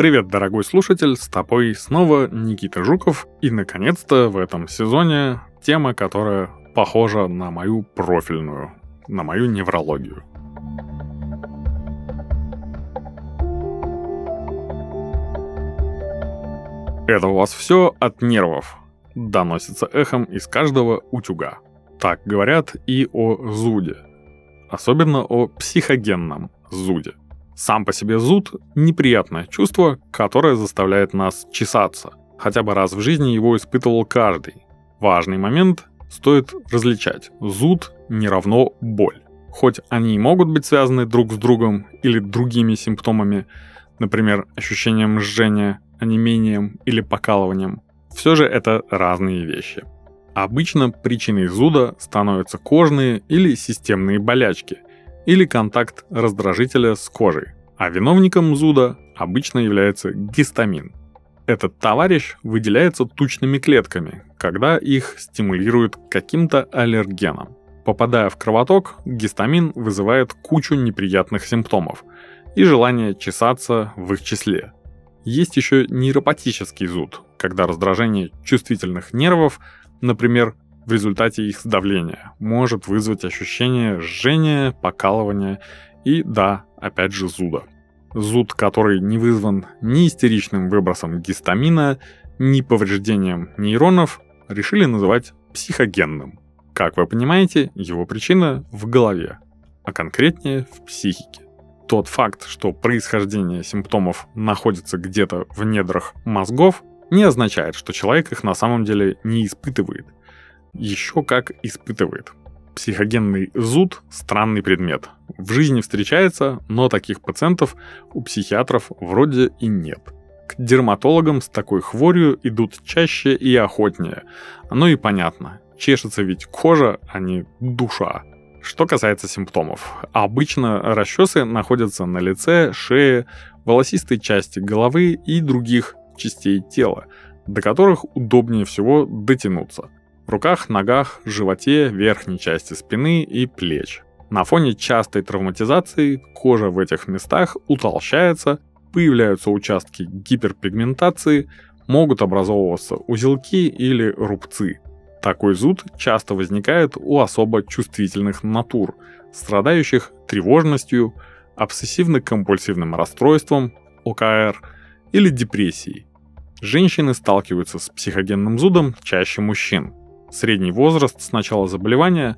Привет, дорогой слушатель, с тобой снова Никита Жуков. И, наконец-то, в этом сезоне тема, которая похожа на мою профильную, на мою неврологию. Это у вас все от нервов. Доносится эхом из каждого утюга. Так говорят и о зуде. Особенно о психогенном зуде. Сам по себе зуд – неприятное чувство, которое заставляет нас чесаться. Хотя бы раз в жизни его испытывал каждый. Важный момент – стоит различать. Зуд не равно боль. Хоть они и могут быть связаны друг с другом или другими симптомами, например, ощущением жжения, онемением или покалыванием, все же это разные вещи. Обычно причиной зуда становятся кожные или системные болячки, или контакт раздражителя с кожей, а виновником зуда обычно является гистамин. Этот товарищ выделяется тучными клетками, когда их стимулируют каким-то аллергеном. Попадая в кровоток, гистамин вызывает кучу неприятных симптомов и желание чесаться в их числе – есть еще нейропатический зуд, когда раздражение чувствительных нервов, например, в результате их сдавления, может вызвать ощущение жжения, покалывания и, да, опять же, зуда. Зуд, который не вызван ни истеричным выбросом гистамина, ни повреждением нейронов, решили называть психогенным. Как вы понимаете, его причина в голове, а конкретнее в психике тот факт, что происхождение симптомов находится где-то в недрах мозгов, не означает, что человек их на самом деле не испытывает. Еще как испытывает. Психогенный зуд – странный предмет. В жизни встречается, но таких пациентов у психиатров вроде и нет. К дерматологам с такой хворью идут чаще и охотнее. Оно и понятно. Чешется ведь кожа, а не душа. Что касается симптомов. Обычно расчесы находятся на лице, шее, волосистой части головы и других частей тела, до которых удобнее всего дотянуться. Руках, ногах, животе, верхней части спины и плеч. На фоне частой травматизации кожа в этих местах утолщается, появляются участки гиперпигментации, могут образовываться узелки или рубцы – такой зуд часто возникает у особо чувствительных натур, страдающих тревожностью, обсессивно-компульсивным расстройством, ОКР или депрессией. Женщины сталкиваются с психогенным зудом чаще мужчин. Средний возраст с начала заболевания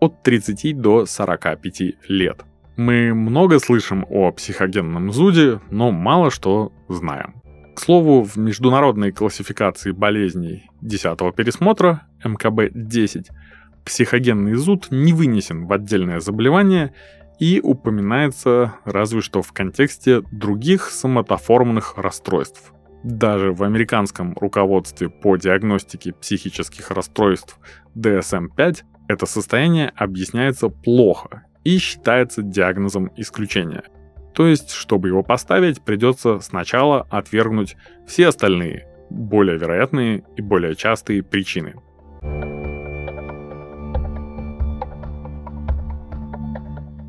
от 30 до 45 лет. Мы много слышим о психогенном зуде, но мало что знаем. К слову, в международной классификации болезней 10-го пересмотра МКБ-10 психогенный зуд не вынесен в отдельное заболевание и упоминается разве что в контексте других соматоформных расстройств. Даже в американском руководстве по диагностике психических расстройств DSM-5 это состояние объясняется плохо и считается диагнозом исключения. То есть, чтобы его поставить, придется сначала отвергнуть все остальные, более вероятные и более частые причины.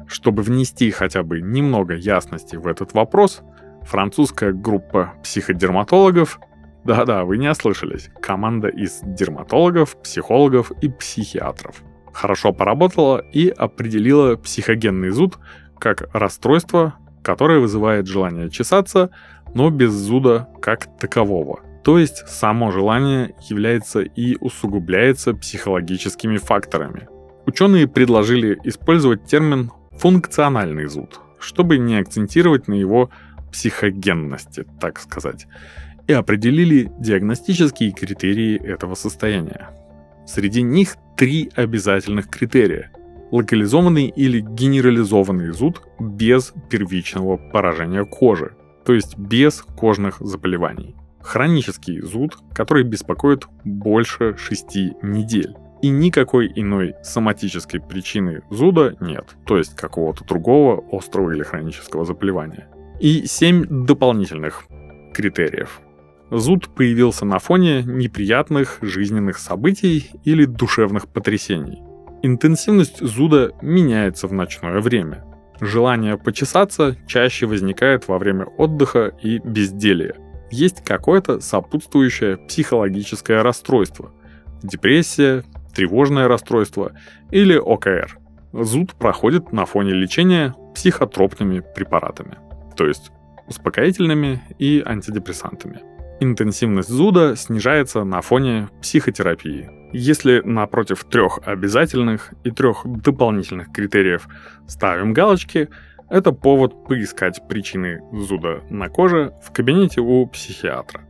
Чтобы внести хотя бы немного ясности в этот вопрос, французская группа психодерматологов да-да, вы не ослышались. Команда из дерматологов, психологов и психиатров. Хорошо поработала и определила психогенный зуд как расстройство, которое вызывает желание чесаться, но без зуда как такового. То есть само желание является и усугубляется психологическими факторами. Ученые предложили использовать термин «функциональный зуд», чтобы не акцентировать на его психогенности, так сказать, и определили диагностические критерии этого состояния. Среди них три обязательных критерия – локализованный или генерализованный зуд без первичного поражения кожи, то есть без кожных заболеваний. Хронический зуд, который беспокоит больше 6 недель. И никакой иной соматической причины зуда нет, то есть какого-то другого острого или хронического заболевания. И 7 дополнительных критериев. Зуд появился на фоне неприятных жизненных событий или душевных потрясений – Интенсивность зуда меняется в ночное время. Желание почесаться чаще возникает во время отдыха и безделия. Есть какое-то сопутствующее психологическое расстройство. Депрессия, тревожное расстройство или ОКР. Зуд проходит на фоне лечения психотропными препаратами, то есть успокоительными и антидепрессантами. Интенсивность зуда снижается на фоне психотерапии. Если напротив трех обязательных и трех дополнительных критериев ставим галочки, это повод поискать причины зуда на коже в кабинете у психиатра.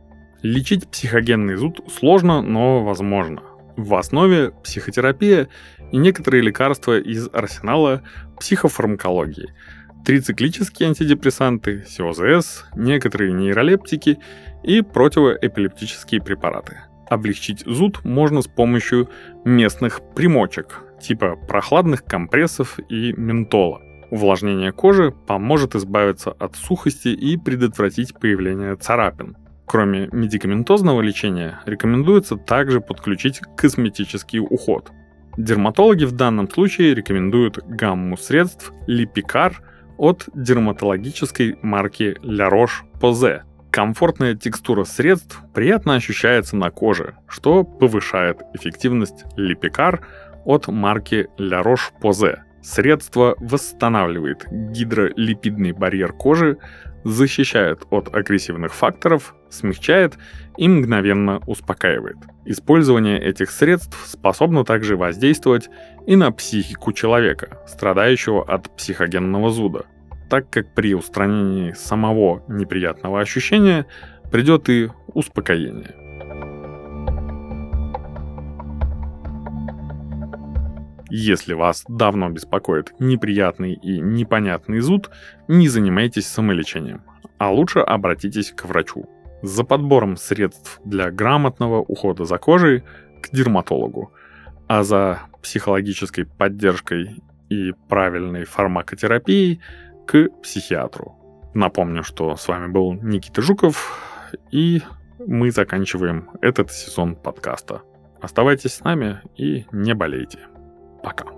Лечить психогенный зуд сложно, но возможно. В основе психотерапия и некоторые лекарства из арсенала психофармакологии – трициклические антидепрессанты, СИОЗС, некоторые нейролептики и противоэпилептические препараты. Облегчить зуд можно с помощью местных примочек, типа прохладных компрессов и ментола. Увлажнение кожи поможет избавиться от сухости и предотвратить появление царапин. Кроме медикаментозного лечения, рекомендуется также подключить косметический уход. Дерматологи в данном случае рекомендуют гамму средств Липикар – от дерматологической марки La Roche-Posay. Комфортная текстура средств приятно ощущается на коже, что повышает эффективность Липикар от марки La Roche-Posay. Средство восстанавливает гидролипидный барьер кожи, защищает от агрессивных факторов, смягчает и мгновенно успокаивает. Использование этих средств способно также воздействовать и на психику человека, страдающего от психогенного зуда, так как при устранении самого неприятного ощущения придет и успокоение. Если вас давно беспокоит неприятный и непонятный зуд, не занимайтесь самолечением, а лучше обратитесь к врачу. За подбором средств для грамотного ухода за кожей к дерматологу, а за психологической поддержкой и правильной фармакотерапией к психиатру. Напомню, что с вами был Никита Жуков, и мы заканчиваем этот сезон подкаста. Оставайтесь с нами и не болейте. Пока.